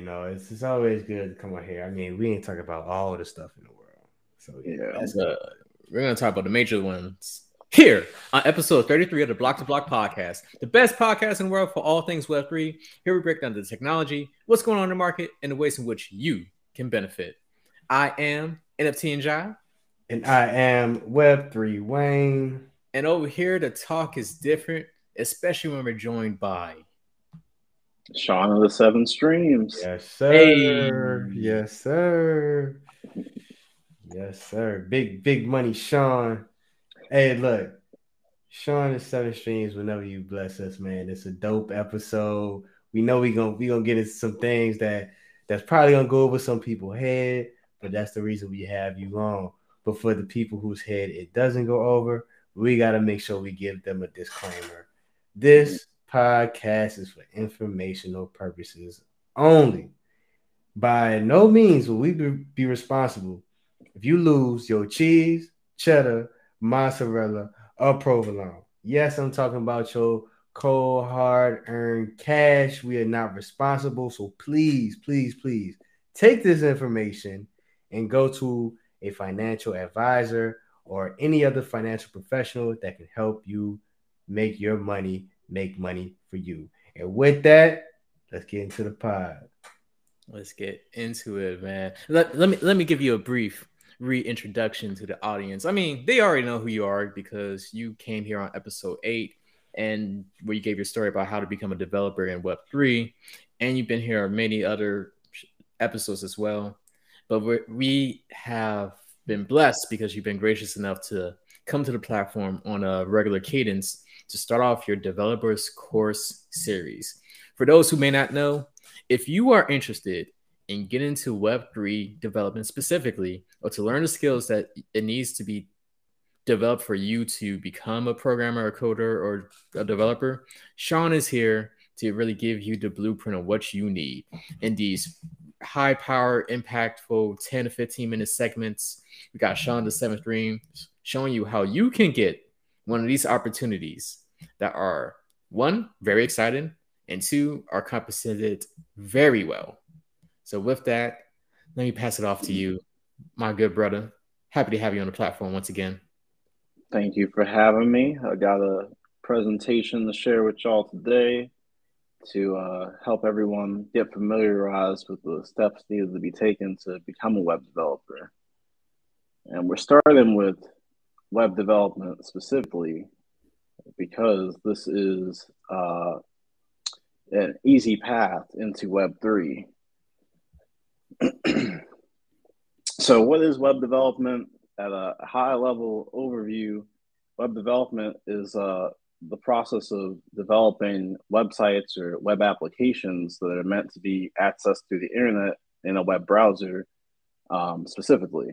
You know, it's it's always good to come on here. I mean, we ain't talking about all the stuff in the world. So yeah, that's uh, we're gonna talk about the major ones here on episode 33 of the BLOC 2 BLOC podcast, the best podcast in the world for all things Web3. Here we break down the technology, what's going on in the market, and the ways in which you can benefit. I am NFT and Jai. And I am Web3 Wayne. And over here, the talk is different, especially when we're joined by Sean of the Seven Streams. Yes, sir. Hey. Yes, sir. Yes, sir. Big, big money, Sean. Hey, look, Sean is Seven Streams. Whenever you bless us, man, it's a dope episode. We know we gonna we gonna get into some things that that's probably gonna go over some people's head, but that's the reason we have you on. But for the people whose head it doesn't go over, we got to make sure we give them a disclaimer. This podcast is for informational purposes only. By no means will we be responsible if you lose your cheese, cheddar, mozzarella, or provolone. Yes, I'm talking about your cold, hard earned cash. We are not responsible. So please, please, please take this information and go to a financial advisor or any other financial professional that can help you make your money make money for you. And with that, let's get into the pod. Let's get into it, man. Let, let me let me give you a brief reintroduction to the audience. I mean, they already know who you are because you came here on episode eight and where you gave your story about how to become a developer in Web3. And you've been here on many other episodes as well. But we have been blessed because you've been gracious enough to come to the platform on a regular cadence to start off your developers course series. For those who may not know, if you are interested in getting into Web3 development specifically, or to learn the skills that it needs to be developed for you to become a programmer, a coder, or a developer, Sean is here to really give you the blueprint of what you need in these high power, impactful 10 to 15 minute segments. We got Sean the Seven Streams showing you how you can get one of these opportunities that are one, very exciting, and two, are compensated very well. So, with that, let me pass it off to you, my good brother. Happy to have you on the platform once again. Thank you for having me. I got a presentation to share with y'all today to uh, help everyone get familiarized with the steps needed to be taken to become a web developer. And we're starting with web development specifically because this is uh, an easy path into Web3. so, what is web development? At a high level overview, web development is uh, the process of developing websites or web applications that are meant to be accessed through the internet in a web browser um, specifically.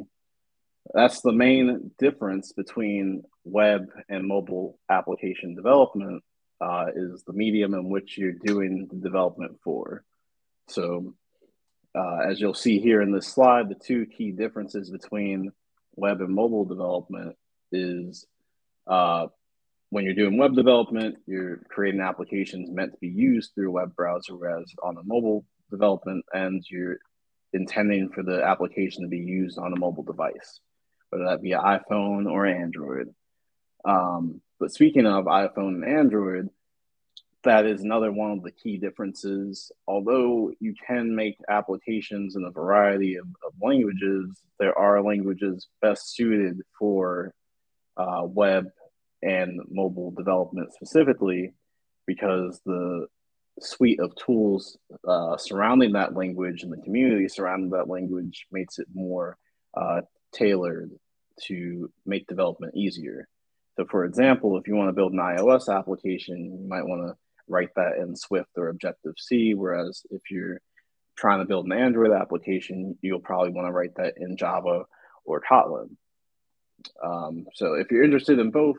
That's the main difference between web and mobile application development uh, is the medium in which you're doing the development for. So, uh, as you'll see here in this slide, the two key differences between web and mobile development is uh, when you're doing web development, you're creating applications meant to be used through a web browser, whereas on the mobile development end, you're intending for the application to be used on a mobile device whether that be iPhone or Android. Um, but speaking of iPhone and Android, that is another one of the key differences. Although you can make applications in a variety of, of languages, there are languages best suited for uh, web and mobile development specifically because the suite of tools uh, surrounding that language and the community surrounding that language makes it more uh, tailored to make development easier. So, for example, if you want to build an iOS application, you might want to write that in Swift or Objective C. Whereas if you're trying to build an Android application, you'll probably want to write that in Java or Kotlin. Um, so, if you're interested in both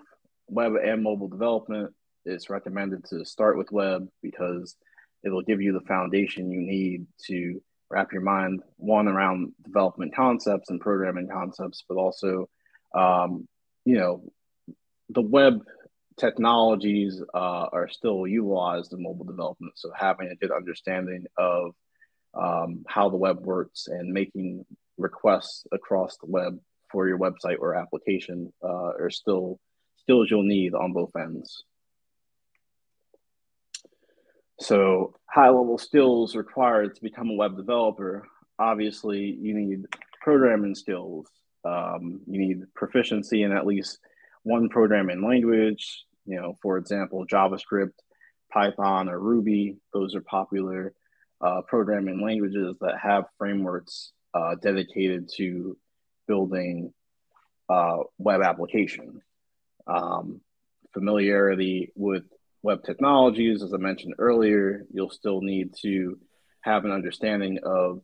web and mobile development, it's recommended to start with web because it'll give you the foundation you need to wrap your mind one around development concepts and programming concepts, but also, um, you know, the web technologies uh, are still utilized in mobile development. So having a good understanding of um, how the web works and making requests across the web for your website or application uh, are still skills you'll need on both ends. So high level skills required to become a web developer. Obviously, you need programming skills. Um, you need proficiency in at least one programming language. You know, for example, JavaScript, Python, or Ruby. Those are popular uh, programming languages that have frameworks uh, dedicated to building uh, web application. Um, familiarity with web technologies, as I mentioned earlier, you'll still need to have an understanding of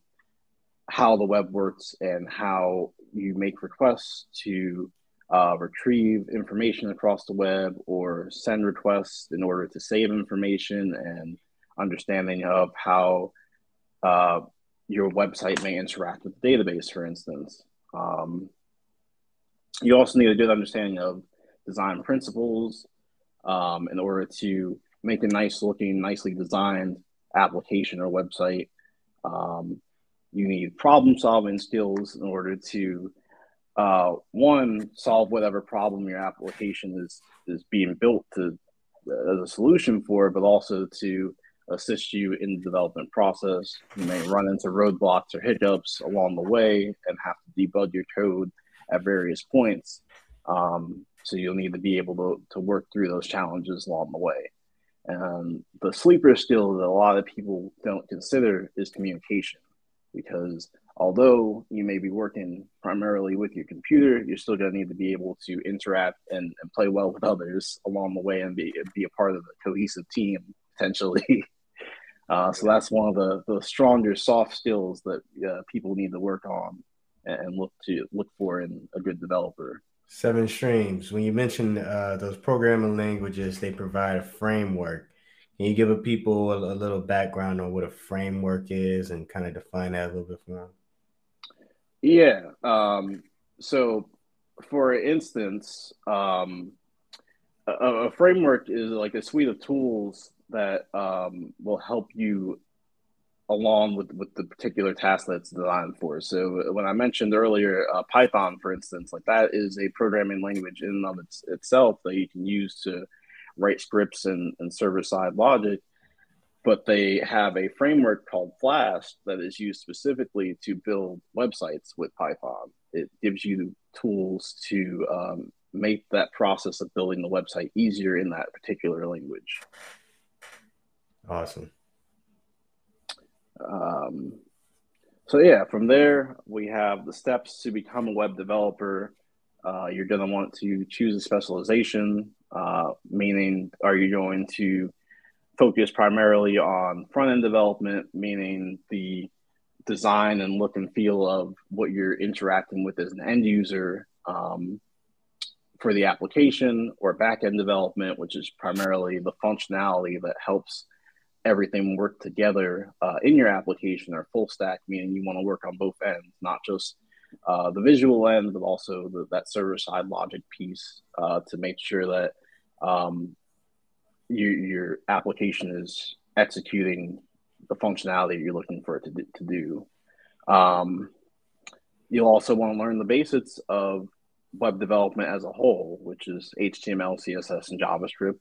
how the web works and how you make requests to uh, retrieve information across the web or send requests in order to save information and understanding of how uh, your website may interact with the database, for instance. Um, you also need a good understanding of design principles um, in order to make a nice looking, nicely designed application or website. Um, you need problem solving skills in order to uh, one solve whatever problem your application is is being built to as a solution for, but also to assist you in the development process. You may run into roadblocks or hiccups along the way and have to debug your code at various points. Um, so you'll need to be able to, to work through those challenges along the way. And the sleeper skill that a lot of people don't consider is communication, because although you may be working primarily with your computer, you're still going to need to be able to interact and, and play well with others along the way and be, be a part of a cohesive team potentially. Uh, so that's one of the, the stronger soft skills that uh, people need to work on and look to look for in a good developer. Seven streams. When you mention uh, those programming languages, they provide a framework. Can you give a people a, a, little background on what a framework is and kind of define that a little bit for them? Yeah. Um, so, for instance, um, a, a, framework is like a suite of tools that um, will help you along with with the particular task that's designed for. So when I mentioned earlier uh, Python, for instance, like that is a programming language in and of its, itself that you can use to write scripts and, and server side logic. But they have a framework called Flask that is used specifically to build websites with Python. It gives you tools to um, make that process of building the website easier in that particular language. Awesome. Um, so yeah, from there we have the steps to become a web developer. Uh, you're going to want to choose a specialization, uh, meaning are you going to focus primarily on front end development, meaning the design and look and feel of what you're interacting with as an end user um, for the application, or back end development, which is primarily the functionality that helps everything work together uh, in your application or full stack, meaning you want to work on both ends, not just uh, the visual end, but also the, that server side logic piece uh, to make sure that um, you, your application is executing the functionality you're looking for it to, to do. Um, you'll also want to learn the basics of web development as a whole, which is HTML, CSS, and JavaScript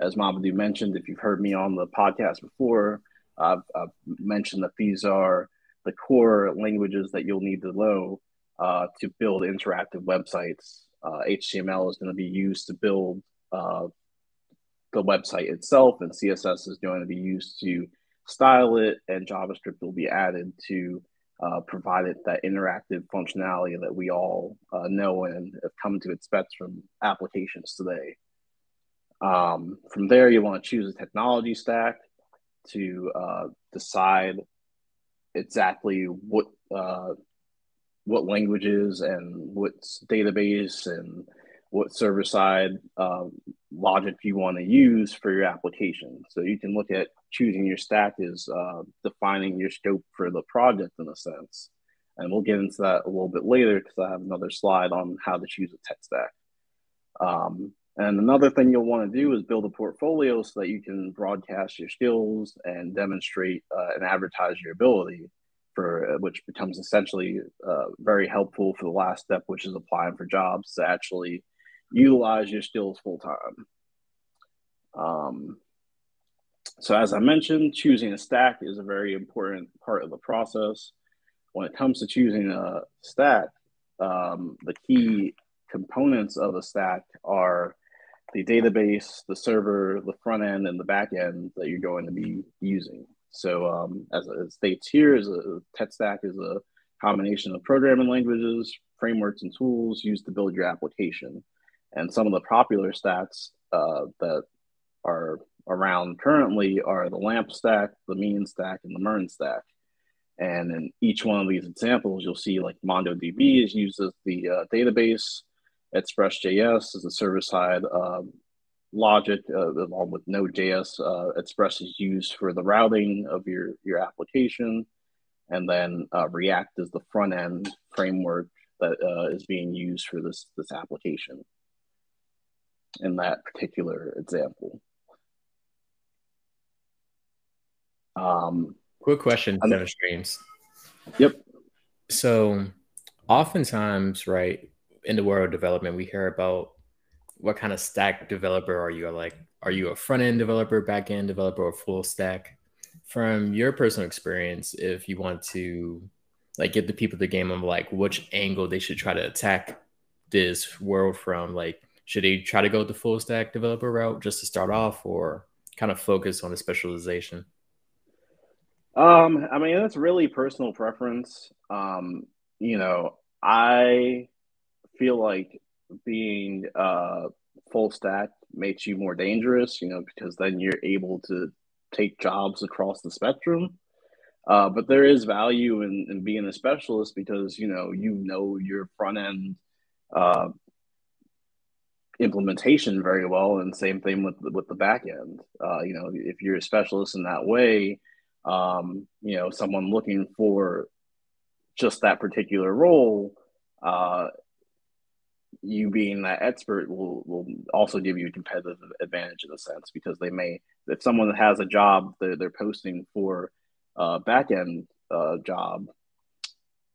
as Mamadou mentioned, if you've heard me on the podcast before, I've, I've mentioned that these are the core languages that you'll need to know uh, to build interactive websites. Uh, HTML is going to be used to build uh, the website itself, and CSS is going to be used to style it, and JavaScript will be added to uh, provide it that interactive functionality that we all uh, know and have come to expect from applications today. Um, from there, you want to choose a technology stack to uh, decide exactly what uh, what languages and what database and what server side uh, logic you want to use for your application. So you can look at choosing your stack is uh, defining your scope for the project in a sense. And we'll get into that a little bit later because I have another slide on how to choose a tech stack. Um, And another thing you'll want to do is build a portfolio so that you can broadcast your skills and demonstrate uh, and advertise your ability, for uh, which becomes essentially uh, very helpful for the last step, which is applying for jobs to actually utilize your skills full time. Um, so, as I mentioned, choosing a stack is a very important part of the process. When it comes to choosing a stack, um, the key components of a stack are the database, the server, the front end, and the back end that you're going to be using. So, um, as it states here, is a tech stack is a combination of programming languages, frameworks, and tools used to build your application. And some of the popular stacks uh, that are around currently are the LAMP stack, the MEAN stack, and the MERN stack. And in each one of these examples, you'll see like MongoDB is used as the uh, database, Express.js is the server side um, logic, uh, along with Node.js. Uh, Express is used for the routing of your, your application. And then uh, React is the front end framework that uh, is being used for this, this application in that particular example. Um, Quick question, Seven Streams. Yep. So, oftentimes, right, in the world of development, we hear about what kind of stack developer are you? Like, are you a front end developer, back end developer, or full stack? From your personal experience, if you want to like get the people the game of like which angle they should try to attack this world from, like should they try to go the full stack developer route just to start off, or kind of focus on the specialization? Um, I mean, that's really personal preference. Um, you know, I feel like being uh, full stack makes you more dangerous, you know, because then you're able to take jobs across the spectrum. Uh, but there is value in, in being a specialist because you know you know your front end uh, implementation very well, and same thing with with the back end. Uh, you know, if you're a specialist in that way, um, you know, someone looking for just that particular role, uh, you being that expert will will also give you a competitive advantage in a sense because they may if someone has a job that they're posting for a back end uh, job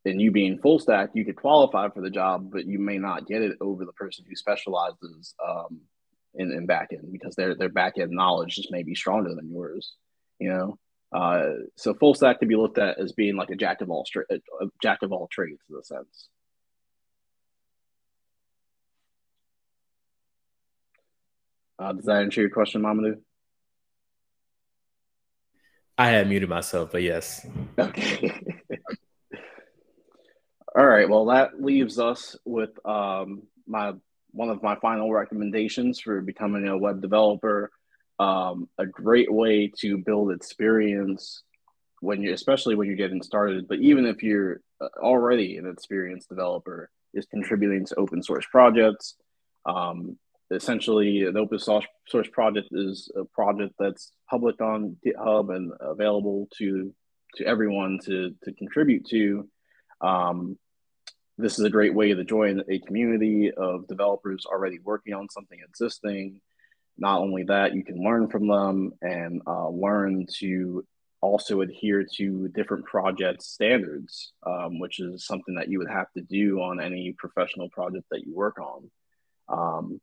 and you being full stack you could qualify for the job but you may not get it over the person who specializes um, in, in back end because their their back end knowledge just may be stronger than yours you know? Uh, so full stack can be looked at as being like a jack of all a jack of all trades in a sense Uh, does that answer your question, Mamadou? I had muted myself, but yes. Okay. All right. Well, that leaves us with um, my one of my final recommendations for becoming a web developer. Um, a great way to build experience when you, especially when you're getting started. But even if you're uh, already an experienced developer, is contributing to open source projects. Um, essentially an open source project is a project that's public on GitHub and available to to everyone to to contribute to. Um, this is a great way to join a community of developers already working on something existing. Not only that, you can learn from them and uh, learn to also adhere to different project standards, um, which is something that you would have to do on any professional project that you work on. Um,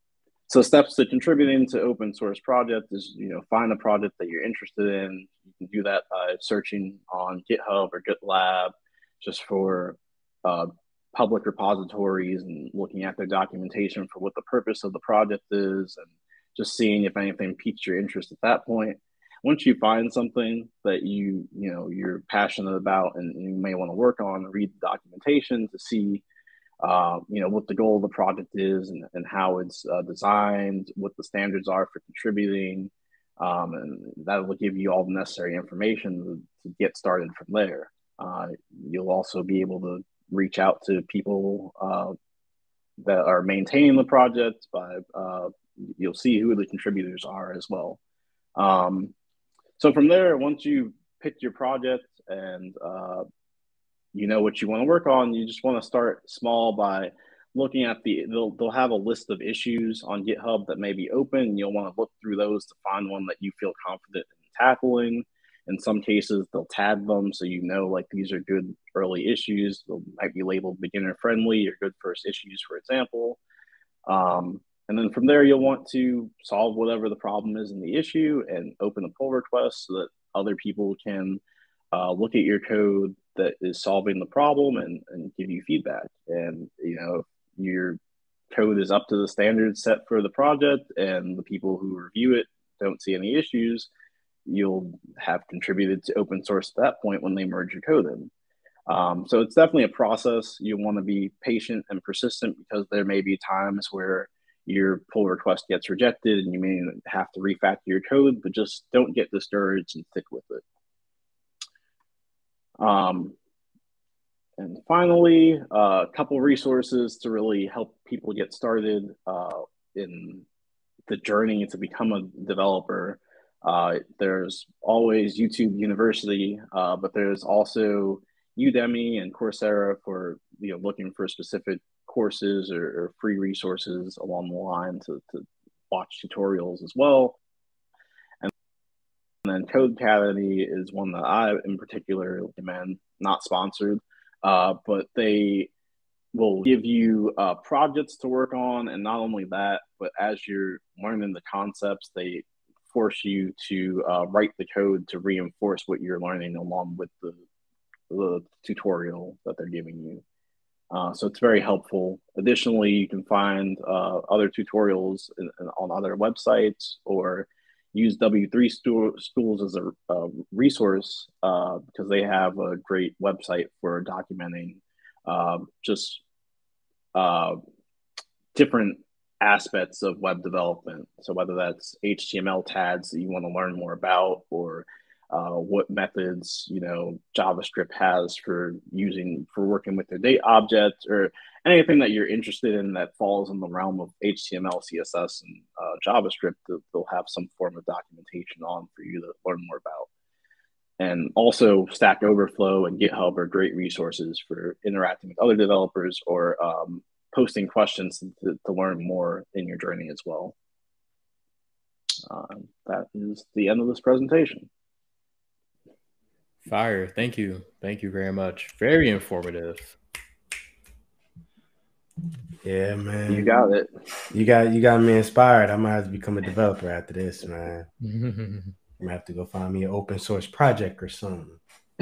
so steps to contributing to open source project is you know find a project that you're interested in. You can do that by searching on github or gitlab just for uh, public repositories and looking at their documentation for what the purpose of the project is and just seeing if anything piques your interest at that point. Once you find something that you you know you're passionate about and you may want to work on read the documentation to see uh, you know what the goal of the project is and, and how it's uh, designed, what the standards are for contributing, um, and that will give you all the necessary information to, get started from there. Uh, you'll also be able to reach out to people uh, that are maintaining the project by uh, you'll see who the contributors are as well. Um, so from there, once you pick your project and uh, you know what you want to work on. You just want to start small by looking at the they'll they'll have a list of issues on GitHub that may be open. You'll want to look through those to find one that you feel confident in tackling. In some cases, they'll tag them so you know like these are good early issues. They might be labeled beginner friendly or good first issues, for example. Um, and then from there, you'll want to solve whatever the problem is in the issue and open a pull request so that other people can uh, look at your code that is solving the problem and, and give you feedback. And, you know, your code is up to the standards set for the project and the people who review it don't see any issues, you'll have contributed to open source at that point when they merge your code in. Um, so it's definitely a process. You want to be patient and persistent because there may be times where your pull request gets rejected and you may have to refactor your code, but just don't get discouraged and stick with it. Um, and finally, uh, a couple resources to really help people get started uh, in the journey to become a developer. Uh, there's always YouTube University, uh, but there's also Udemy and Coursera for you know looking for specific courses or, or free resources along the line to, to watch tutorials as well. And then Codecademy is one that I, in particular, recommend, not sponsored, uh, but they will give you uh, projects to work on. And not only that, but as you're learning the concepts, they force you to uh, write the code to reinforce what you're learning along with the, the tutorial that they're giving you. Uh, so it's very helpful. Additionally, you can find uh, other tutorials in, in, on other websites or use W3 Schools as a, resource uh, because they have a great website for documenting um, just uh, different aspects of web development. So whether that's HTML tags that you want to learn more about or uh, what methods you know JavaScript has for using for working with their date object or anything that you're interested in that falls in the realm of HTML, CSS, and uh, JavaScript. They'll have some form of documentation on for you to learn more about. And also, Stack Overflow and GitHub are great resources for interacting with other developers or um, posting questions to, to, learn more in your journey as well. Um, that is the end of this presentation. Fire. Thank you. Thank you very much. Very informative. Yeah, man. You got it. You got you got me inspired. I might have to become a developer after this, man. I'm gonna have to go find me an open source project or something.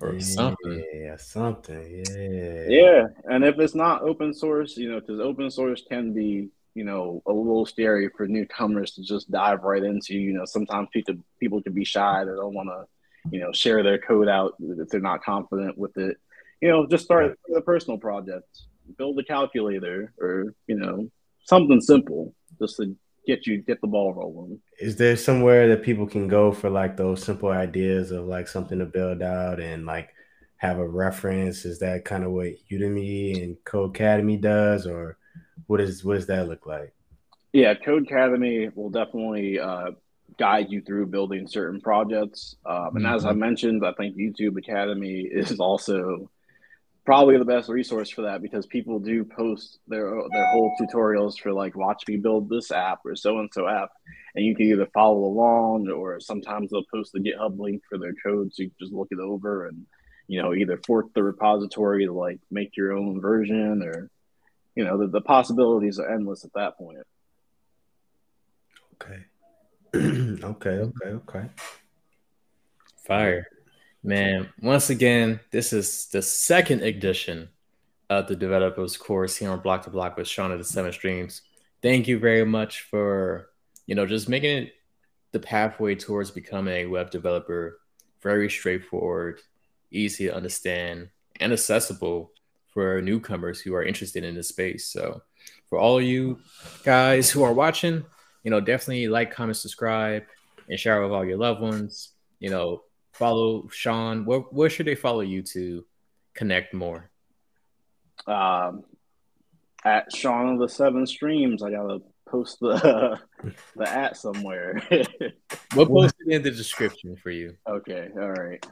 or yeah, something. Yeah, something. Yeah. Yeah. And if it's not open source, you know, because open source can be, you know, a little scary for newcomers to just dive right into. You know, sometimes people people can be shy. They don't want to you know, share their code out if they're not confident with it. You know, just start with a personal project, build a calculator, or you know, something simple just to get you get the ball rolling. Is there somewhere that people can go for like those simple ideas of like something to build out and like have a reference? Is that kind of what Udemy and Codecademy does, or what is what does that look like? Yeah, Code Codecademy will definitely uh, guide you through building certain projects. Um, and mm-hmm. as I mm-hmm. mentioned, I think YouTube Academy is also probably the best resource for that because people do post their their whole tutorials for like watch me build this app or so and so app and you can either follow along or sometimes they'll post the github link for their code so you can just look it over and you know either fork the repository to like make your own version or you know the, the possibilities are endless at that point okay okay, okay, okay. Fire. Man, once again, this is the second edition of the developers course here on BLOC 2 BLOC with of the Seven Streams. Thank you very much for, you know, just making it the pathway towards becoming a web developer very straightforward, easy to understand, and accessible for newcomers who are interested in this space. So, for all of you guys who are watching, you know, definitely like, comment, subscribe, and share with all your loved ones. You know, follow Sean. Where, where should they follow you to connect more? Um, at Sean of the Seven Streams. I gotta post the the at somewhere. we'll post it in the description for you. Okay, all right.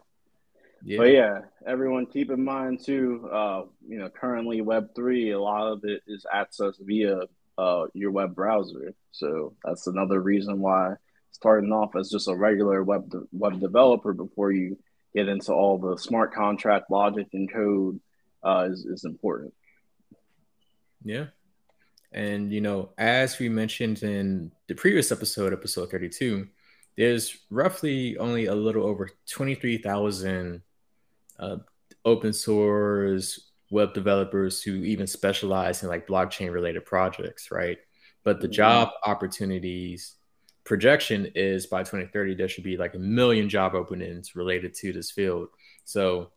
Yeah. But yeah, everyone keep in mind too. Uh, you know, currently Web three, a lot of it is accessed via uh, your web browser. So that's another reason why starting off as just a regular web de- web developer before you get into all the smart contract logic and code uh, is is important. Yeah. And you know, as we mentioned in the previous episode, episode 32, there's roughly only a little over 23,000 uh, open source web developers who even specialize in like blockchain related projects, right? But the mm-hmm. job opportunities projection is by 2030 there should be like a million job openings related to this field. So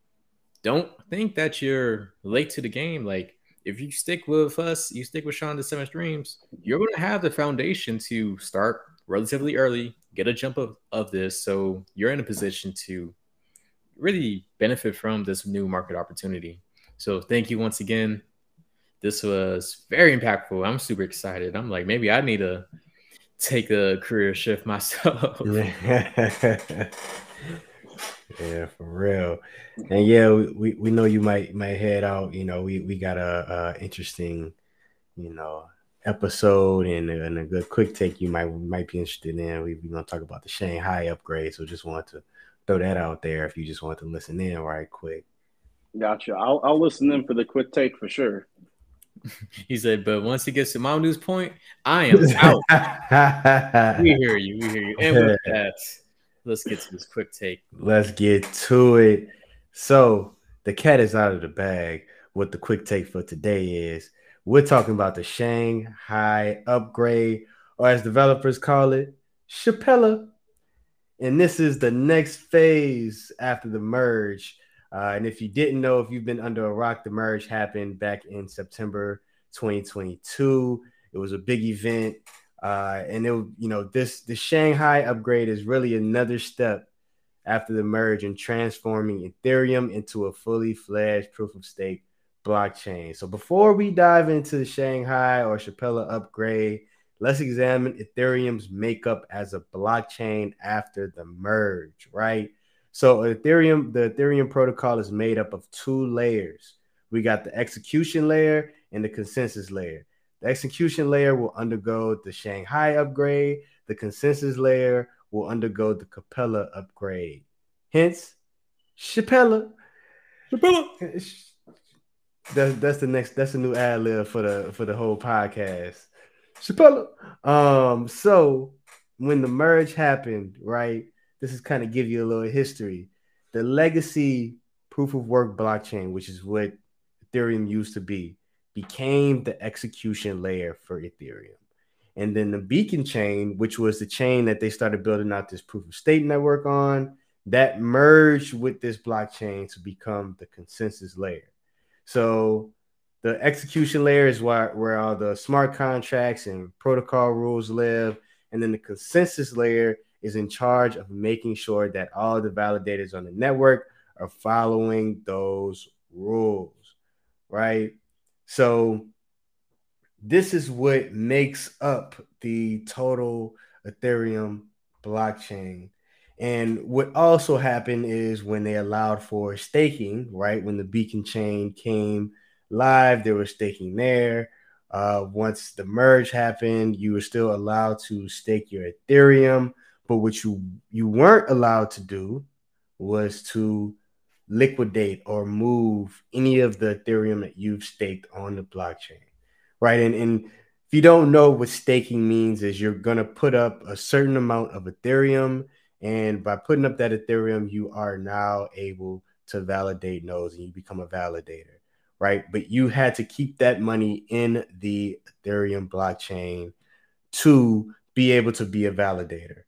don't think that you're late to the game. Like if you stick with us, you stick with Sean the Seven Streams, you're going to have the foundation to start relatively early, get a jump of, of this. So you're in a position to really benefit from this new market opportunity. So thank you once again. This was very impactful. I'm super excited. I'm like, maybe I need to take a career shift myself. yeah, yeah for real. And yeah, we, we know you might might head out. You know, we, we got a, a interesting, you know, episode and, and a good quick take you might might be interested in. We, we're gonna talk about the Shanghai upgrade. So just want to throw that out there if you just want to listen in right quick. Gotcha. I'll I'll listen in for the quick take for sure. He said, but once he gets to my news point, I am out. we hear you. We hear you. And with that, let's get to this quick take. Let's get to it. So the cat is out of the bag. What the quick take for today is we're talking about the Shanghai upgrade, or as developers call it, Shapella and this is the next phase after the merge. Uh, and if you didn't know, if you've been under a rock, the merge happened back in September 2022. It was a big event, uh, and it, you know, this the Shanghai upgrade is really another step after the merge and transforming Ethereum into a fully fledged proof of stake blockchain. So before we dive into the Shanghai or Shapella upgrade, let's examine Ethereum's makeup as a blockchain after the merge, right? So Ethereum, the Ethereum protocol is made up of two layers. We got the execution layer and the consensus layer. The execution layer will undergo the Shanghai upgrade. The consensus layer will undergo the Capella upgrade. Hence, Shapella. Shapella. That's that's the next. That's the new ad lib for the for the whole podcast. Chappelle. Um, so when the merge happened, right? This is kind of give you a little history. The legacy proof of work blockchain, which is what Ethereum used to be, became the execution layer for Ethereum. And then the beacon chain, which was the chain that they started building out this proof of stake network on, that merged with this blockchain to become the consensus layer. So the execution layer is where, where all the smart contracts and protocol rules live. And then the consensus layer is in charge of making sure that all the validators on the network are following those rules, right? So this is what makes up the total Ethereum blockchain. And what also happened is when they allowed for staking, right? When the beacon chain came live. They were staking there. Uh, once the merge happened, you were still allowed to stake your Ethereum, but what you you weren't allowed to do was to liquidate or move any of the Ethereum that you've staked on the blockchain, right? And, and if you don't know what staking means, is you're gonna put up a certain amount of Ethereum, and by putting up that Ethereum, you are now able to validate nodes, and you become a validator right? But you had to keep that money in the Ethereum blockchain to be able to be a validator.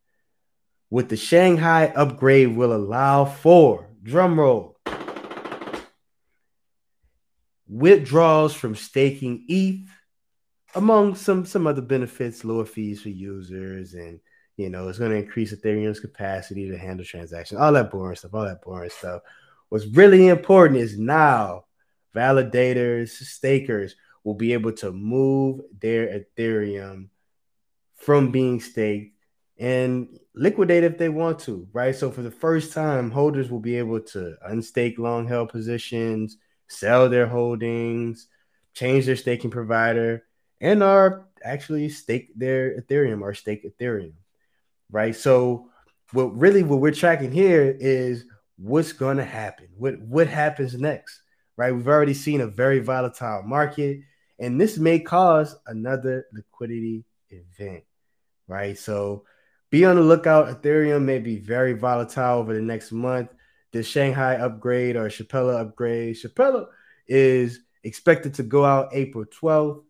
What the Shanghai upgrade will allow for, drum roll, withdrawals from staking ETH, among some some other benefits, lower fees for users, and you know it's going to increase Ethereum's capacity to handle transactions, all that boring stuff, all that boring stuff. What's really important is now validators, stakers will be able to move their Ethereum from being staked and liquidate if they want to, right? So for the first time, holders will be able to unstake long held positions, sell their holdings, change their staking provider, and are actually stake their Ethereum or stake Ethereum, right? So what really what we're tracking here is what's going to happen. What what happens next, right? We've already seen a very volatile market, and this may cause another liquidity event, right? So be on the lookout. Ethereum may be very volatile over the next month. The Shanghai upgrade or Shapella upgrade. Shapella is expected to go out April 12th.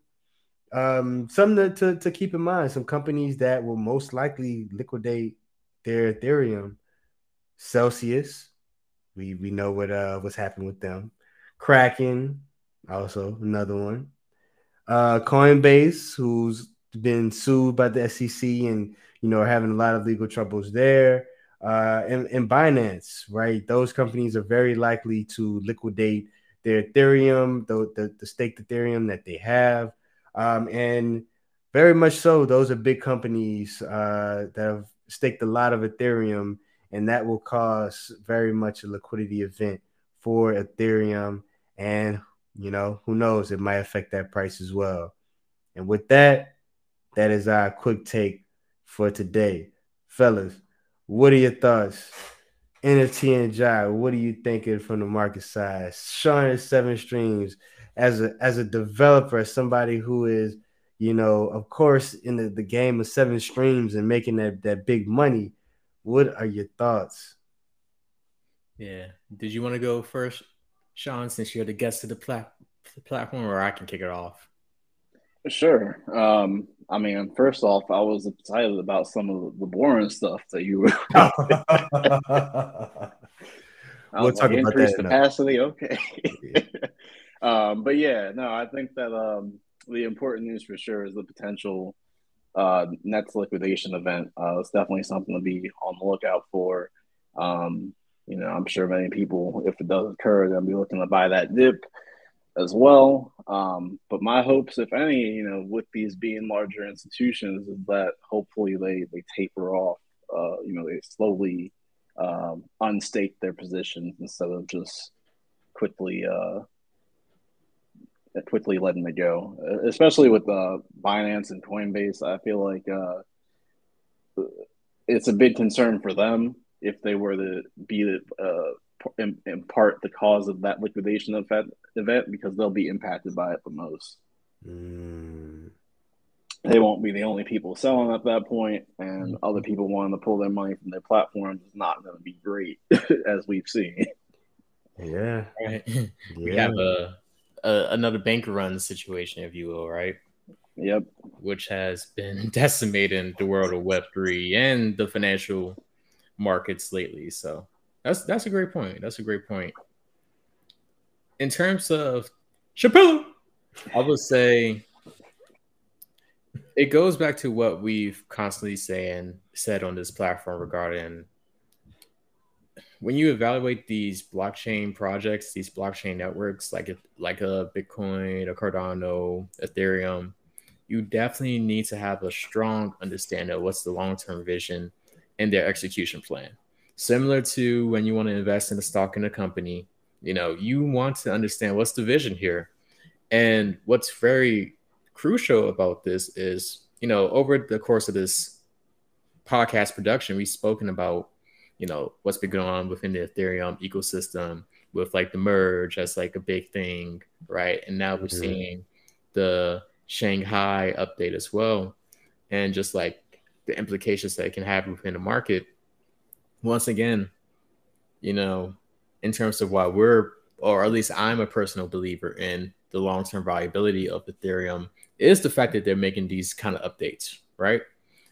Um, something to, to, to keep in mind some companies that will most likely liquidate their Ethereum. Celsius, we we know what uh what's happened with them. Kraken, also another one. Uh Coinbase, who's been sued by the SEC and you know, having a lot of legal troubles there. Uh, and, and Binance, right? Those companies are very likely to liquidate their Ethereum, the, the, the staked Ethereum that they have. Um, and very much so, those are big companies uh, that have staked a lot of Ethereum, and that will cause very much a liquidity event for Ethereum. And, you know, who knows, it might affect that price as well. And with that, that is our quick take for today. Fellas, what are your thoughts? NFT and Jai, what are you thinking from the market side? Sean seven streams as a as a developer, as somebody who is, you know, of course, in the, the game of seven streams and making that, that big money. What are your thoughts? Yeah. Did you want to go first, Sean, since you're the guest of the, plat- the platform, or I can kick it off? Sure. Um, I mean, first off, I was excited about some of the boring stuff that you were. we'll talk like, about that. capacity, okay. um, but yeah, no, I think that um, the important news for sure is the potential uh, Nets liquidation event. Uh, it's definitely something to be on the lookout for. Um, you know, I'm sure many people, if it does occur, they'll be looking to buy that dip as well. Um, but my hopes, if any, you know, with these being larger institutions, is that hopefully they they taper off. Uh, you know, they slowly um, unstake their positions instead of just quickly uh, quickly letting it go. Especially with uh, Binance and Coinbase, I feel like uh, it's a big concern for them if they were to be uh, in, in part the cause of that liquidation event, event because they'll be impacted by it the most. Mm. They won't be the only people selling at that point, and mm-hmm. other people wanting to pull their money from their platforms is not going to be great, as we've seen. Yeah, right. Yeah. We have a, a another bank run situation, if you will, right? Yep. Which has been decimating the world of Web three and the financial markets lately. So that's that's a great point. That's a great point. In terms of Chappelle, I would say it goes back to what we've constantly saying said on this platform regarding when you evaluate these blockchain projects, these blockchain networks like a, like a Bitcoin, a Cardano, Ethereum, you definitely need to have a strong understanding of what's the long term vision and their execution plan similar to when you want to invest in a stock in a company you know you want to understand what's the vision here. And what's very crucial about this is you know over the course of this podcast production we've spoken about you know what's been going on within the ethereum ecosystem with like the merge as like a big thing right? And now we're mm-hmm. seeing the shanghai update as well and just like the implications that it can have within the market once again, you know, in terms of why we're, or at least I'm a personal believer in the long term viability of Ethereum, is the fact that they're making these kind of updates, right?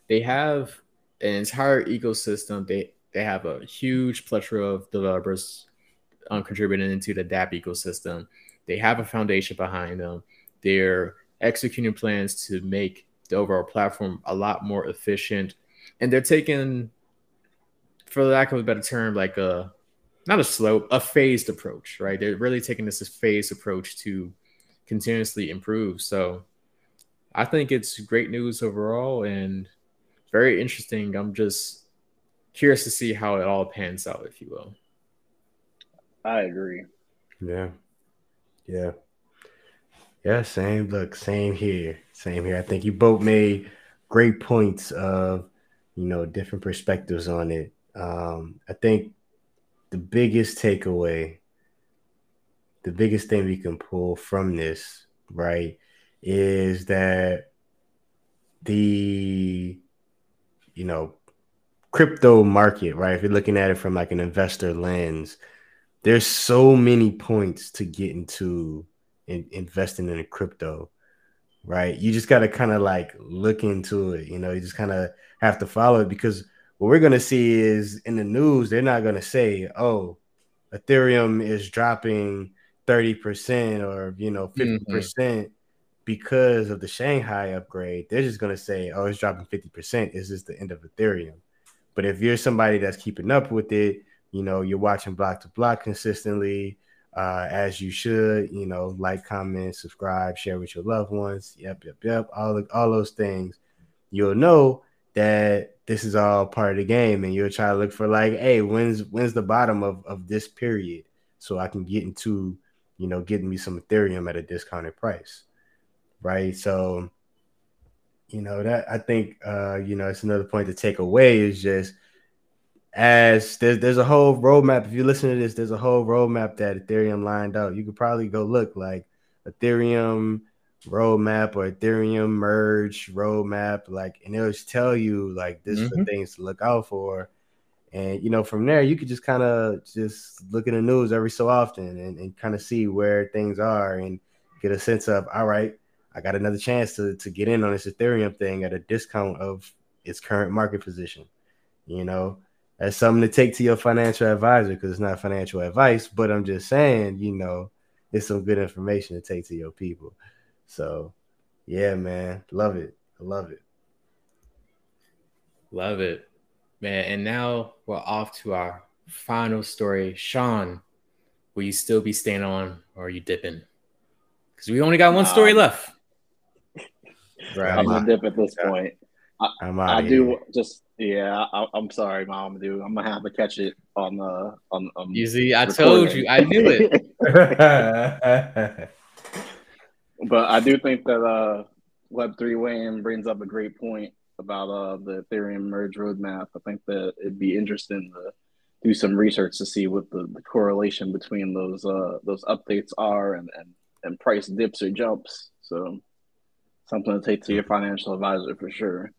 They have an entire ecosystem. They they have a huge plethora of developers um, contributing into the DApp ecosystem. They have a foundation behind them. They're executing plans to make the overall platform a lot more efficient, and they're taking for lack of a better term, like a not a slope, a phased approach, right? They're really taking this phased approach to continuously improve. So I think it's great news overall. And very interesting. I'm just curious to see how it all pans out, if you will. I agree. Yeah. Yeah. Yeah, same. Look, same here. Same here. I think you both made great points of, you know, different perspectives on it. Um, I think the biggest takeaway, the biggest thing we can pull from this, right, is that the, you know, crypto market, right? If you're looking at it from like an investor lens, there's so many points to get into in, investing in crypto, right? You just got to kind of like look into it. You know, you just kind of have to follow it because what we're going to see is in the news, they're not going to say, oh, Ethereum is dropping 30% or, you know, 50% mm-hmm. because of the Shanghai upgrade. They're just going to say, oh, it's dropping 50%. Is this the end of Ethereum? But if you're somebody that's keeping up with it, you know, you're watching block to block consistently, uh, as you should. You know, like, comment, subscribe, share with your loved ones. Yep, yep, yep. All the, all those things. You'll know that this is all part of the game, and you'll try to look for like, hey, when's when's the bottom of of this period, so I can get into, you know, getting me some Ethereum at a discounted price, right? So, you know that I think, uh, you know, it's another point to take away is just as there's there's a whole roadmap. If you listen to this, there's a whole roadmap that Ethereum lined out. You could probably go look like Ethereum roadmap or Ethereum merge roadmap, like, and it'll just tell you like this mm-hmm. is the things to look out for. And you know, from there you could just kind of just look in the news every so often and, and kind of see where things are and get a sense of all right, I got another chance to to get in on this Ethereum thing at a discount of its current market position. You know, that's something to take to your financial advisor because it's not financial advice, but I'm just saying, you know, it's some good information to take to your people. So, yeah, man, love it. I love it. Love it, man. And now we're off to our final story. Sean, will you still be staying on or are you dipping? Because we only got one story left. Right. I'm gonna dip at this point. I, I do just yeah. I, am sorry, mom, dude. I'm gonna have to catch it on the uh, on. on you see, I recording. told you, I knew it. but I do think that uh, Web3 Wayne brings up a great point about uh, the Ethereum merge roadmap. I think that it'd be interesting to do some research to see what the, the correlation between those uh, those updates are and, and and price dips or jumps. So something to take to your financial advisor for sure.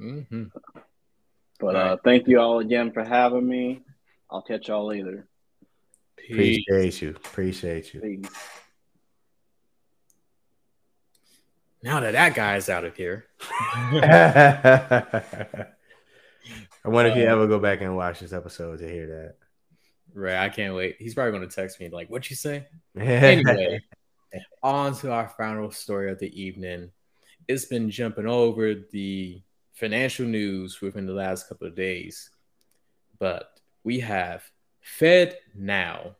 Mm-hmm. But uh, thank you all again for having me. I'll catch y'all later. Peace. Appreciate you. Appreciate you. Peace. Now that that guy's out of here. I wonder if you ever go back and watch this episode to hear that. Right, I can't wait. He's probably going to text me like, "What you say?" anyway, on to our final story of the evening. It's been jumping over the financial news within the last couple of days, but we have Fed Now.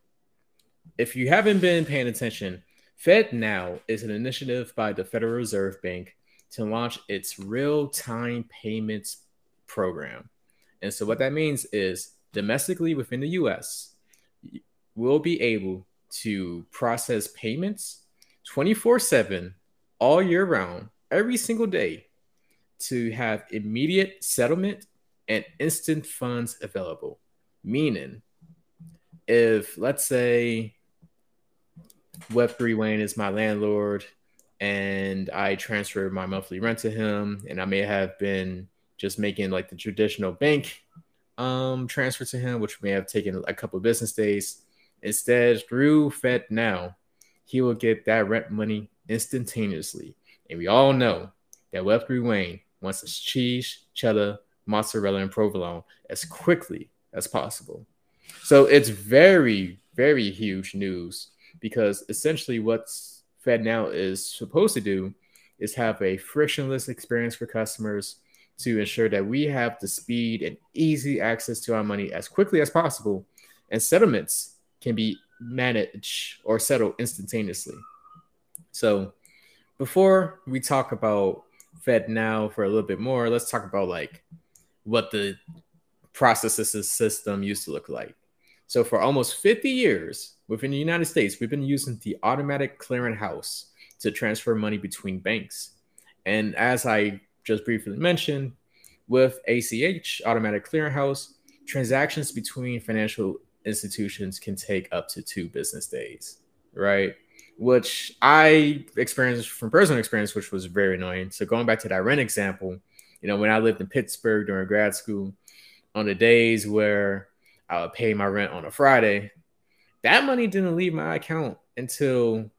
If you haven't been paying attention, FedNow is an initiative by the Federal Reserve Bank to launch its real time payments program. And so, what that means is domestically within the US, we'll be able to process payments 24 7 all year round, every single day to have immediate settlement and instant funds available. Meaning, if let's say Web3 Wayne is my landlord and I transfer my monthly rent to him, and I may have been just making like the traditional bank um, transfer to him, which may have taken a couple business days. Instead, through FedNow, he will get that rent money instantaneously. And we all know that Web3 Wayne wants his cheese, cheddar, mozzarella, and provolone as quickly as possible. So it's very, very huge news because essentially what's FedNow is supposed to do is have a frictionless experience for customers to ensure that we have the speed and easy access to our money as quickly as possible, and settlements can be managed or settled instantaneously. So, before we talk about FedNow for a little bit more, let's talk about like what the processes system used to look like. So for almost 50 years within the United States, we've been using the automatic clearinghouse to transfer money between banks. And as I just briefly mentioned, with ACH, automatic clearinghouse, transactions between financial institutions can take up to two business days, right? Which I experienced from personal experience, which was very annoying. So going back to that rent example, you know, when I lived in Pittsburgh during grad school, on the days where I would pay my rent on a Friday, that money didn't leave my account until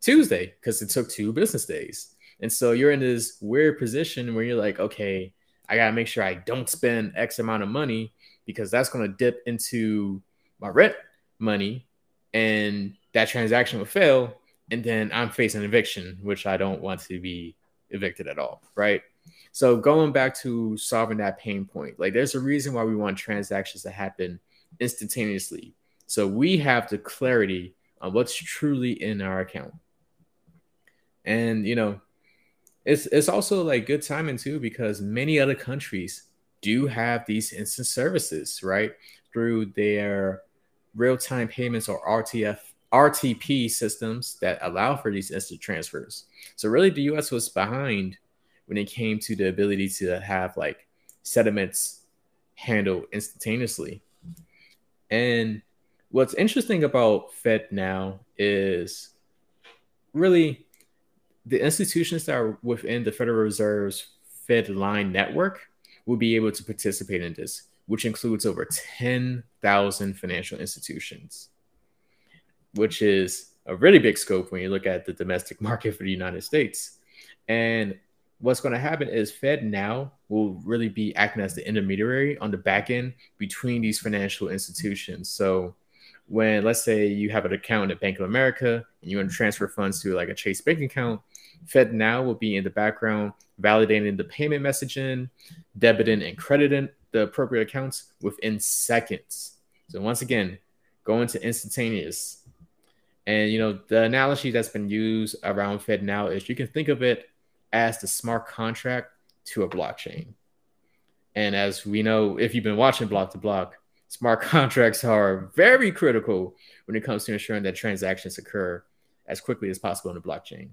Tuesday because it took two business days. And so you're in this weird position where you're like, okay, I got to make sure I don't spend X amount of money because that's going to dip into my rent money and that transaction will fail. And then I'm facing eviction, which I don't want to be evicted at all. Right. So going back to solving that pain point, like there's a reason why we want transactions to happen instantaneously. So we have the clarity on what's truly in our account. And you know, it's it's also like good timing too because many other countries do have these instant services, right? Through their real-time payments or RTF RTP systems that allow for these instant transfers. So really the US was behind when it came to the ability to have like sediments handled instantaneously. And what's interesting about FedNow is really the institutions that are within the Federal Reserve's FedLine network will be able to participate in this, which includes over 10,000 financial institutions, which is a really big scope when you look at the domestic market for the United States. And what's going to happen is FedNow will really be acting as the intermediary on the back end between these financial institutions. So when let's say you have an account at Bank of America and you want to transfer funds to like a Chase bank account, FedNow will be in the background validating the payment messaging, debiting and crediting the appropriate accounts within seconds. So once again, going to instantaneous. And you know, the analogy that's been used around FedNow is you can think of it as the smart contract to a blockchain. And as we know, if you've been watching BLOC 2 BLOC, smart contracts are very critical when it comes to ensuring that transactions occur as quickly as possible in the blockchain.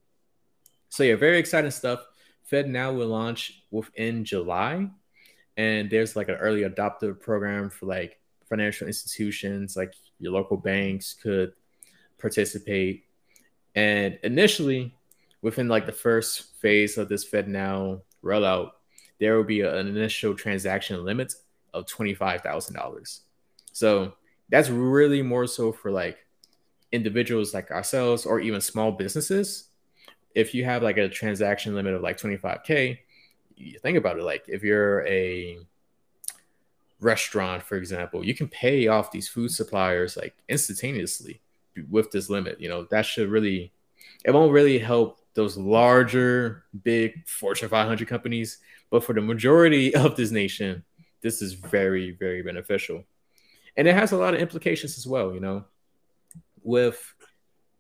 So yeah, very exciting stuff. FedNow will launch within July, and there's like an early adopter program for like financial institutions, like your local banks could participate. And initially, within like the first phase of this FedNow rollout, there will be an initial transaction limit of $25,000. So that's really more so for like individuals like ourselves or even small businesses. If you have like a transaction limit of like 25K, you think about it like if you're a restaurant, for example, you can pay off these food suppliers like instantaneously with this limit. You know, that should really, it won't really help those larger, big Fortune 500 companies. But for the majority of this nation, this is very, very beneficial. And it has a lot of implications as well, you know, with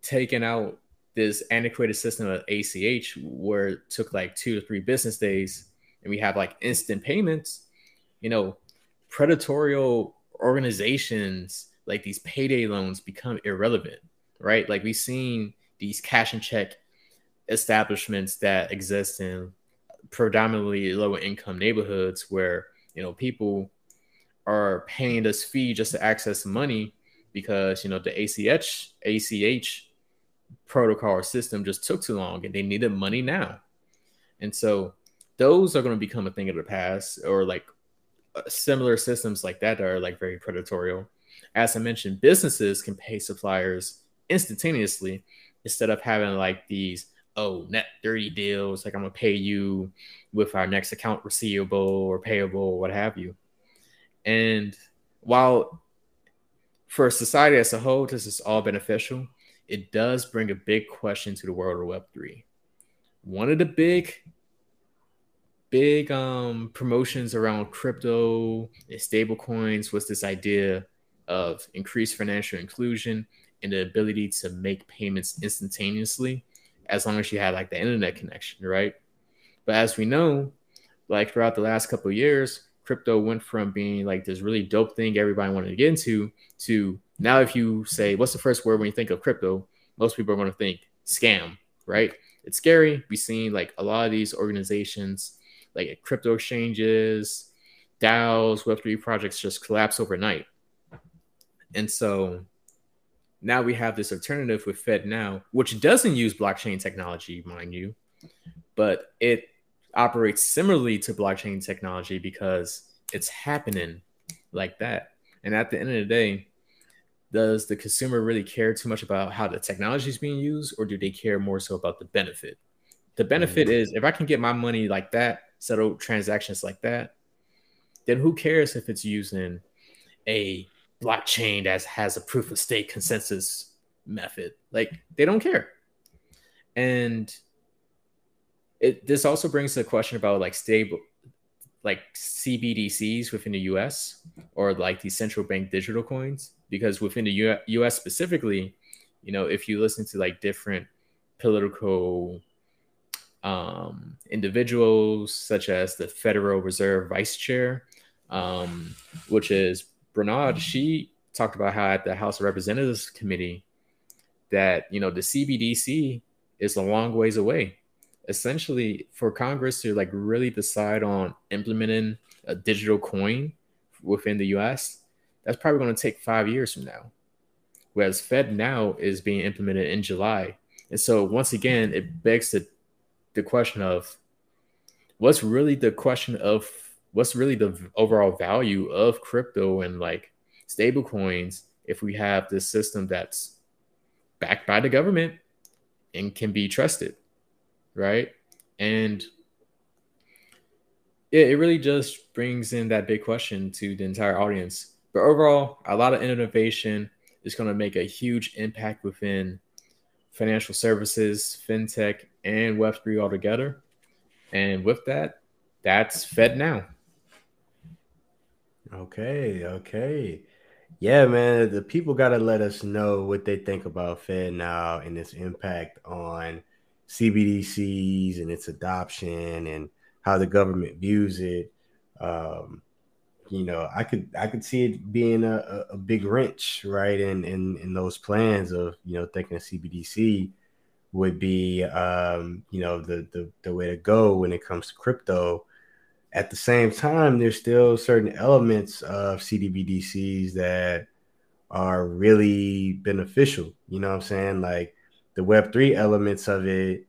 taking out this antiquated system of ACH where it took like two to three business days and we have like instant payments, you know, predatory organizations like these payday loans become irrelevant, right? Like we've seen these cash and check establishments that exist in predominantly lower income neighborhoods where you know people are paying this fee just to access money because you know the ACH ACH protocol system just took too long and they needed money now. And so those are going to become a thing of the past or like uh, similar systems like that are like very predatory. As I mentioned, businesses can pay suppliers instantaneously instead of having like these oh, net 30 deals, like I'm gonna pay you with our next account receivable or payable or what have you. And while for society as a whole, this is all beneficial, it does bring a big question to the world of Web3. One of the big, big um, promotions around crypto and stable coins was this idea of increased financial inclusion and the ability to make payments instantaneously as long as you had like the internet connection, right? But as we know, like throughout the last couple years, crypto went from being like this really dope thing everybody wanted to get into to now if you say what's the first word when you think of crypto? Most people are going to think scam right? It's scary. We've seen like a lot of these organizations like crypto exchanges daos web3 projects just collapse overnight. And so now we have this alternative with FedNow which doesn't use blockchain technology mind you but it operates similarly to blockchain technology because it's happening like that. And at the end of the day, does the consumer really care too much about how the technology is being used, or do they care more so about the benefit? The benefit mm-hmm. is if I can get my money like that, settle transactions like that, then who cares if it's using a blockchain that has a proof of stake consensus method? Like they don't care. And it this also brings the question about like stable like CBDCs within the US or like these central bank digital coins because within the US specifically you know if you listen to like different political um, individuals such as the Federal Reserve Vice Chair um, which is Brainard mm-hmm. she talked about how at the House of Representatives committee that you know the CBDC is a long ways away essentially for Congress to like really decide on implementing a digital coin within the US, that's probably going to take five years from now. Whereas FedNow is being implemented in July. And so once again, it begs the, the question of what's really the question of what's really the overall value of crypto and like stable coins if we have this system that's backed by the government and can be trusted right? And it, it really just brings in that big question to the entire audience. But overall, a lot of innovation is going to make a huge impact within financial services, fintech, and Web3 altogether. And with that, that's FedNow. Okay, okay. Yeah, man, the people got to let us know what they think about FedNow and its impact on CBDCs and its adoption and how the government views it. Um, you know, I could I could see it being a, a big wrench, right? In, in in those plans of you know thinking a CBDC would be um, you know the, the the way to go when it comes to crypto. At the same time, there's still certain elements of CBDCs that are really beneficial. You know what I'm saying? Like the Web three elements of it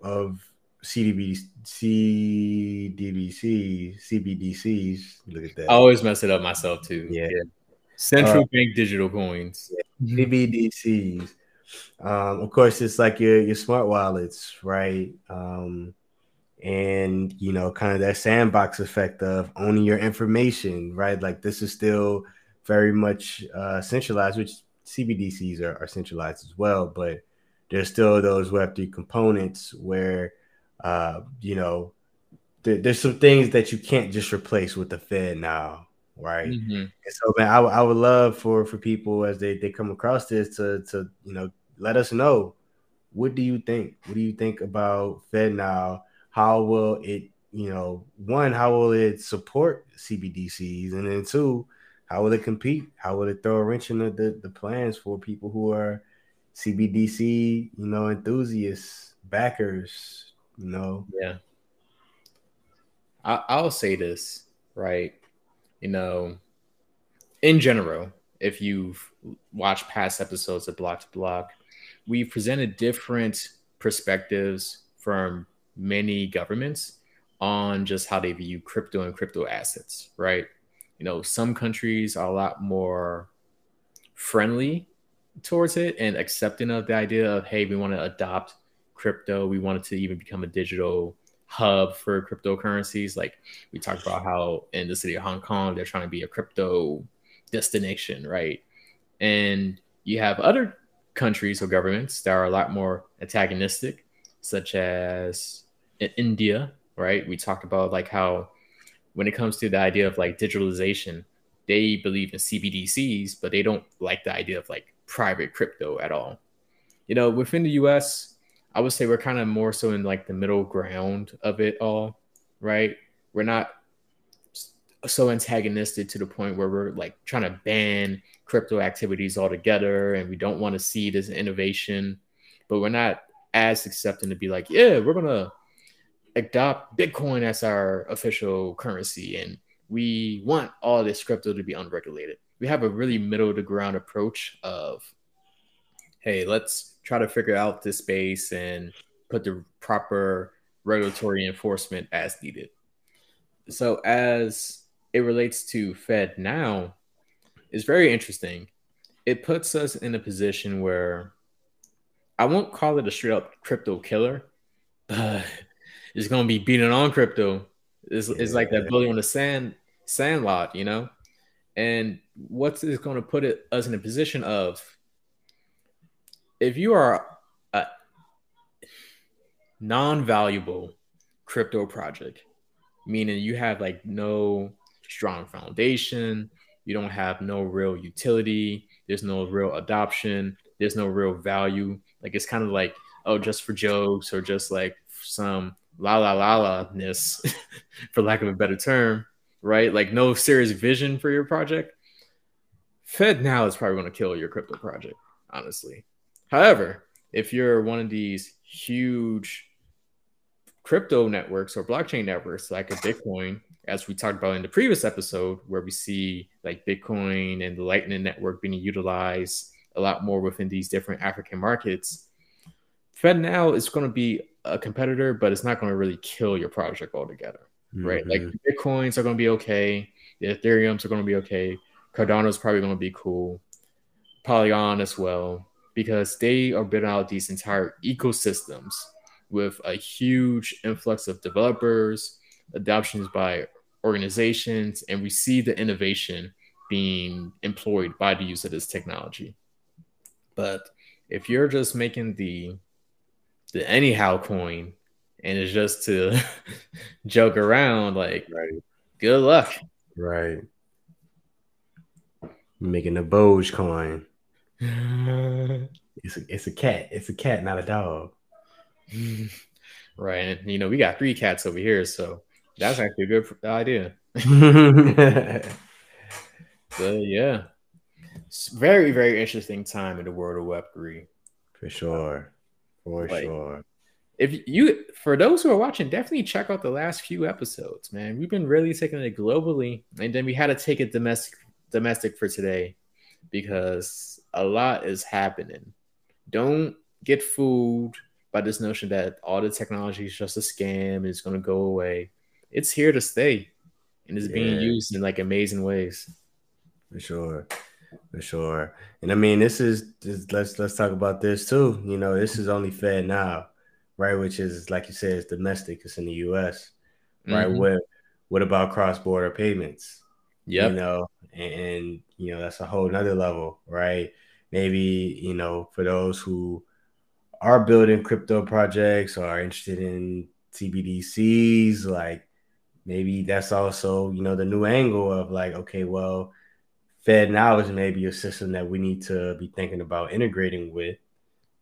of CDB, CDBCs, CBDCs. Look at that. I always mess it up myself too. Yeah. yeah. Central uh, bank digital coins. Yeah. CBDCs. Um, of course, it's like your your smart wallets, right? Um, and you know, kind of that sandbox effect of owning your information, right? Like this is still very much uh, centralized, which CBDCs are, are centralized as well, but there's still those Web3 components where, uh, you know, th- there's some things that you can't just replace with the FedNow, right? Mm-hmm. And so, man, I, w- I would love for for people as they they come across this to to you know let us know what do you think? What do you think about FedNow? How will it, you know, one, how will it support CBDCs? And then two, how will it compete? How will it throw a wrench in the, the, the plans for people who are CBDC, you know, enthusiasts, backers, you know. Yeah. I, I'll say this, right? You know, in general, if you've watched past episodes of BLOC 2 BLOC, we've presented different perspectives from many governments on just how they view crypto and crypto assets, right? You know, some countries are a lot more friendly towards it and accepting of the idea of hey we want to adopt crypto. We wanted to even become a digital hub for cryptocurrencies. Like we talked about how in the city of hong kong they're trying to be a crypto destination right? And you have other countries or governments that are a lot more antagonistic such as india right we talked about like how when it comes to the idea of like digitalization they believe in cbdc's but they don't like the idea of like private crypto at all. You know, within the US, I would say we're kind of more so in like the middle ground of it all, right? We're not so antagonistic to the point where we're like trying to ban crypto activities altogether and we don't want to see this innovation but we're not as accepting to be like yeah we're gonna adopt bitcoin as our official currency and we want all this crypto to be unregulated we have a really middle to ground approach of hey let's try to figure out this space and put the proper regulatory enforcement as needed so as it relates to FedNow, it's very interesting. It puts us in a position where I won't call it a straight up crypto killer, but it's going to be beating on crypto. It's, yeah. it's like that building on the sand sand lot, you know. And what's is going to put it, us in a position of if you are a non-valuable crypto project, meaning you have like no strong foundation. You don't have no real utility. There's no real adoption. There's no real value. Like it's kind of like, oh, just for jokes or just like some la la la la ness, for lack of a better term, right? Like no serious vision for your project. FedNow is probably going to kill your crypto project, honestly. However, if you're one of these huge crypto networks or blockchain networks like a Bitcoin as we talked about in the previous episode, where we see like Bitcoin and the Lightning Network being utilized a lot more within these different African markets, FedNow is going to be a competitor, but it's not going to really kill your project altogether, mm-hmm. right? Like mm-hmm. Bitcoins are going to be okay, the Ethereum's are going to be okay, Cardano's probably going to be cool, Polygon as well, because they are building out these entire ecosystems with a huge influx of developers, adoptions by organizations and we see the innovation being employed by the use of this technology. But if you're just making the the anyhow coin and it's just to joke around, like right. good luck. Right. Making a Doge coin. it's a, it's a cat. It's a cat, not a dog. right. And you know, we got three cats over here, so that's actually a good uh, idea. so yeah, it's very very interesting time in the world of Web three. For sure, for like, sure. If you, for those who are watching, definitely check out the last few episodes, man. We've been really taking it globally, and then we had to take it domestic domestic for today because a lot is happening. Don't get fooled by this notion that all the technology is just a scam and it's going to go away it's here to stay and it's yeah. being used in like amazing ways. For sure. For sure. And I mean, this is just, let's let's talk about this too. You know, this is only FedNow, right? Which is like you said, it's domestic, it's in the US. Right. Mm-hmm. What what about cross-border payments? Yeah. You know, and, and you know, that's a whole nother level, right? Maybe, you know, for those who are building crypto projects or are interested in CBDCs, like maybe that's also you know the new angle of like okay well FedNow is maybe a system that we need to be thinking about integrating with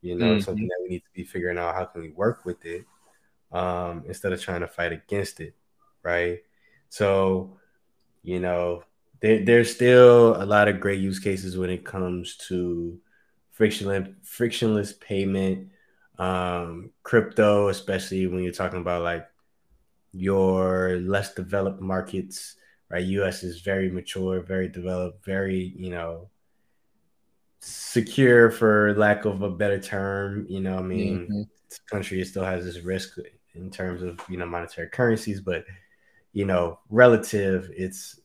you know mm-hmm. something that we need to be figuring out how can we work with it um, instead of trying to fight against it right so you know there, there's still a lot of great use cases when it comes to frictionless frictionless payment um, crypto especially when you're talking about like your less developed markets, right? US is very mature, very developed, very, you know, secure for lack of a better term. You know, I mean, mm-hmm. this country still has this risk in terms of, you know, monetary currencies, but you know, relative, it's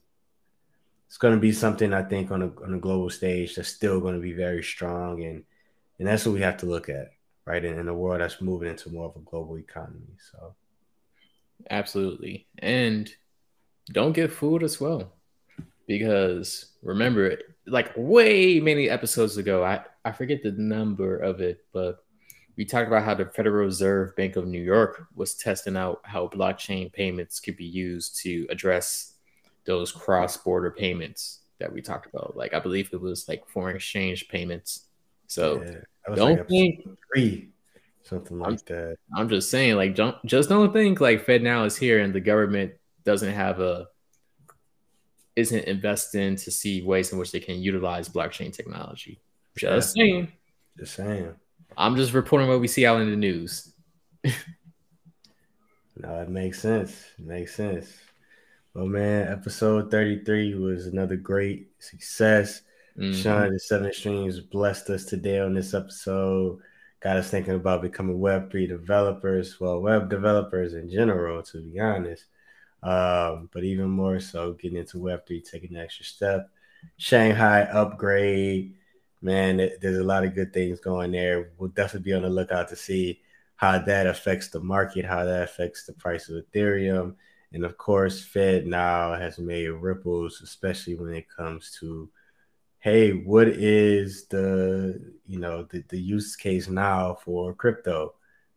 it's going to be something I think on a on a global stage that's still going to be very strong, and and that's what we have to look at, right? In, in a world that's moving into more of a global economy. So Absolutely. And don't get fooled as well. Because remember, like way many episodes ago, I, I forget the number of it, but we talked about how the Federal Reserve Bank of New York was testing out how blockchain payments could be used to address those cross border payments that we talked about. Like, I believe it was like foreign exchange payments. So yeah, don't like think three something like I'm, that. I'm just saying, like, don't just don't think like FedNow is here and the government doesn't have a isn't investing to see ways in which they can utilize blockchain technology. Just yeah. saying. Just saying. I'm just reporting what we see out in the news. no, it makes sense. It makes sense. Well, man, episode 33 was another great success. Mm-hmm. Sean the Seven Streams blessed us today on this episode. Got us thinking about becoming Web3 developers, well, web developers in general, to be honest. Um, but even more so, getting into Web3, taking the extra step. Shanghai upgrade, man, there's a lot of good things going there. We'll definitely be on the lookout to see how that affects the market, how that affects the price of Ethereum. And of course, FedNow has made ripples, especially when it comes to, hey, what is the you know the, the use case now for crypto,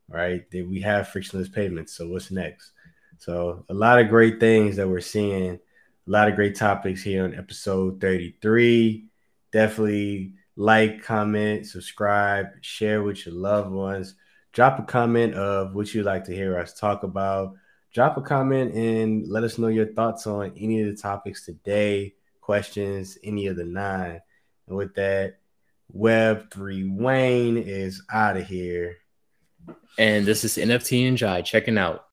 right? We have frictionless payments. So what's next? So a lot of great things that we're seeing, a lot of great topics here on episode 33. Definitely like, comment, subscribe, share with your loved ones. Drop a comment of what you'd like to hear us talk about. Drop a comment and let us know your thoughts on any of the topics today, questions, any of the nine. And with that, Web3 Wayne is out of here. And this is NFT and Jai checking out.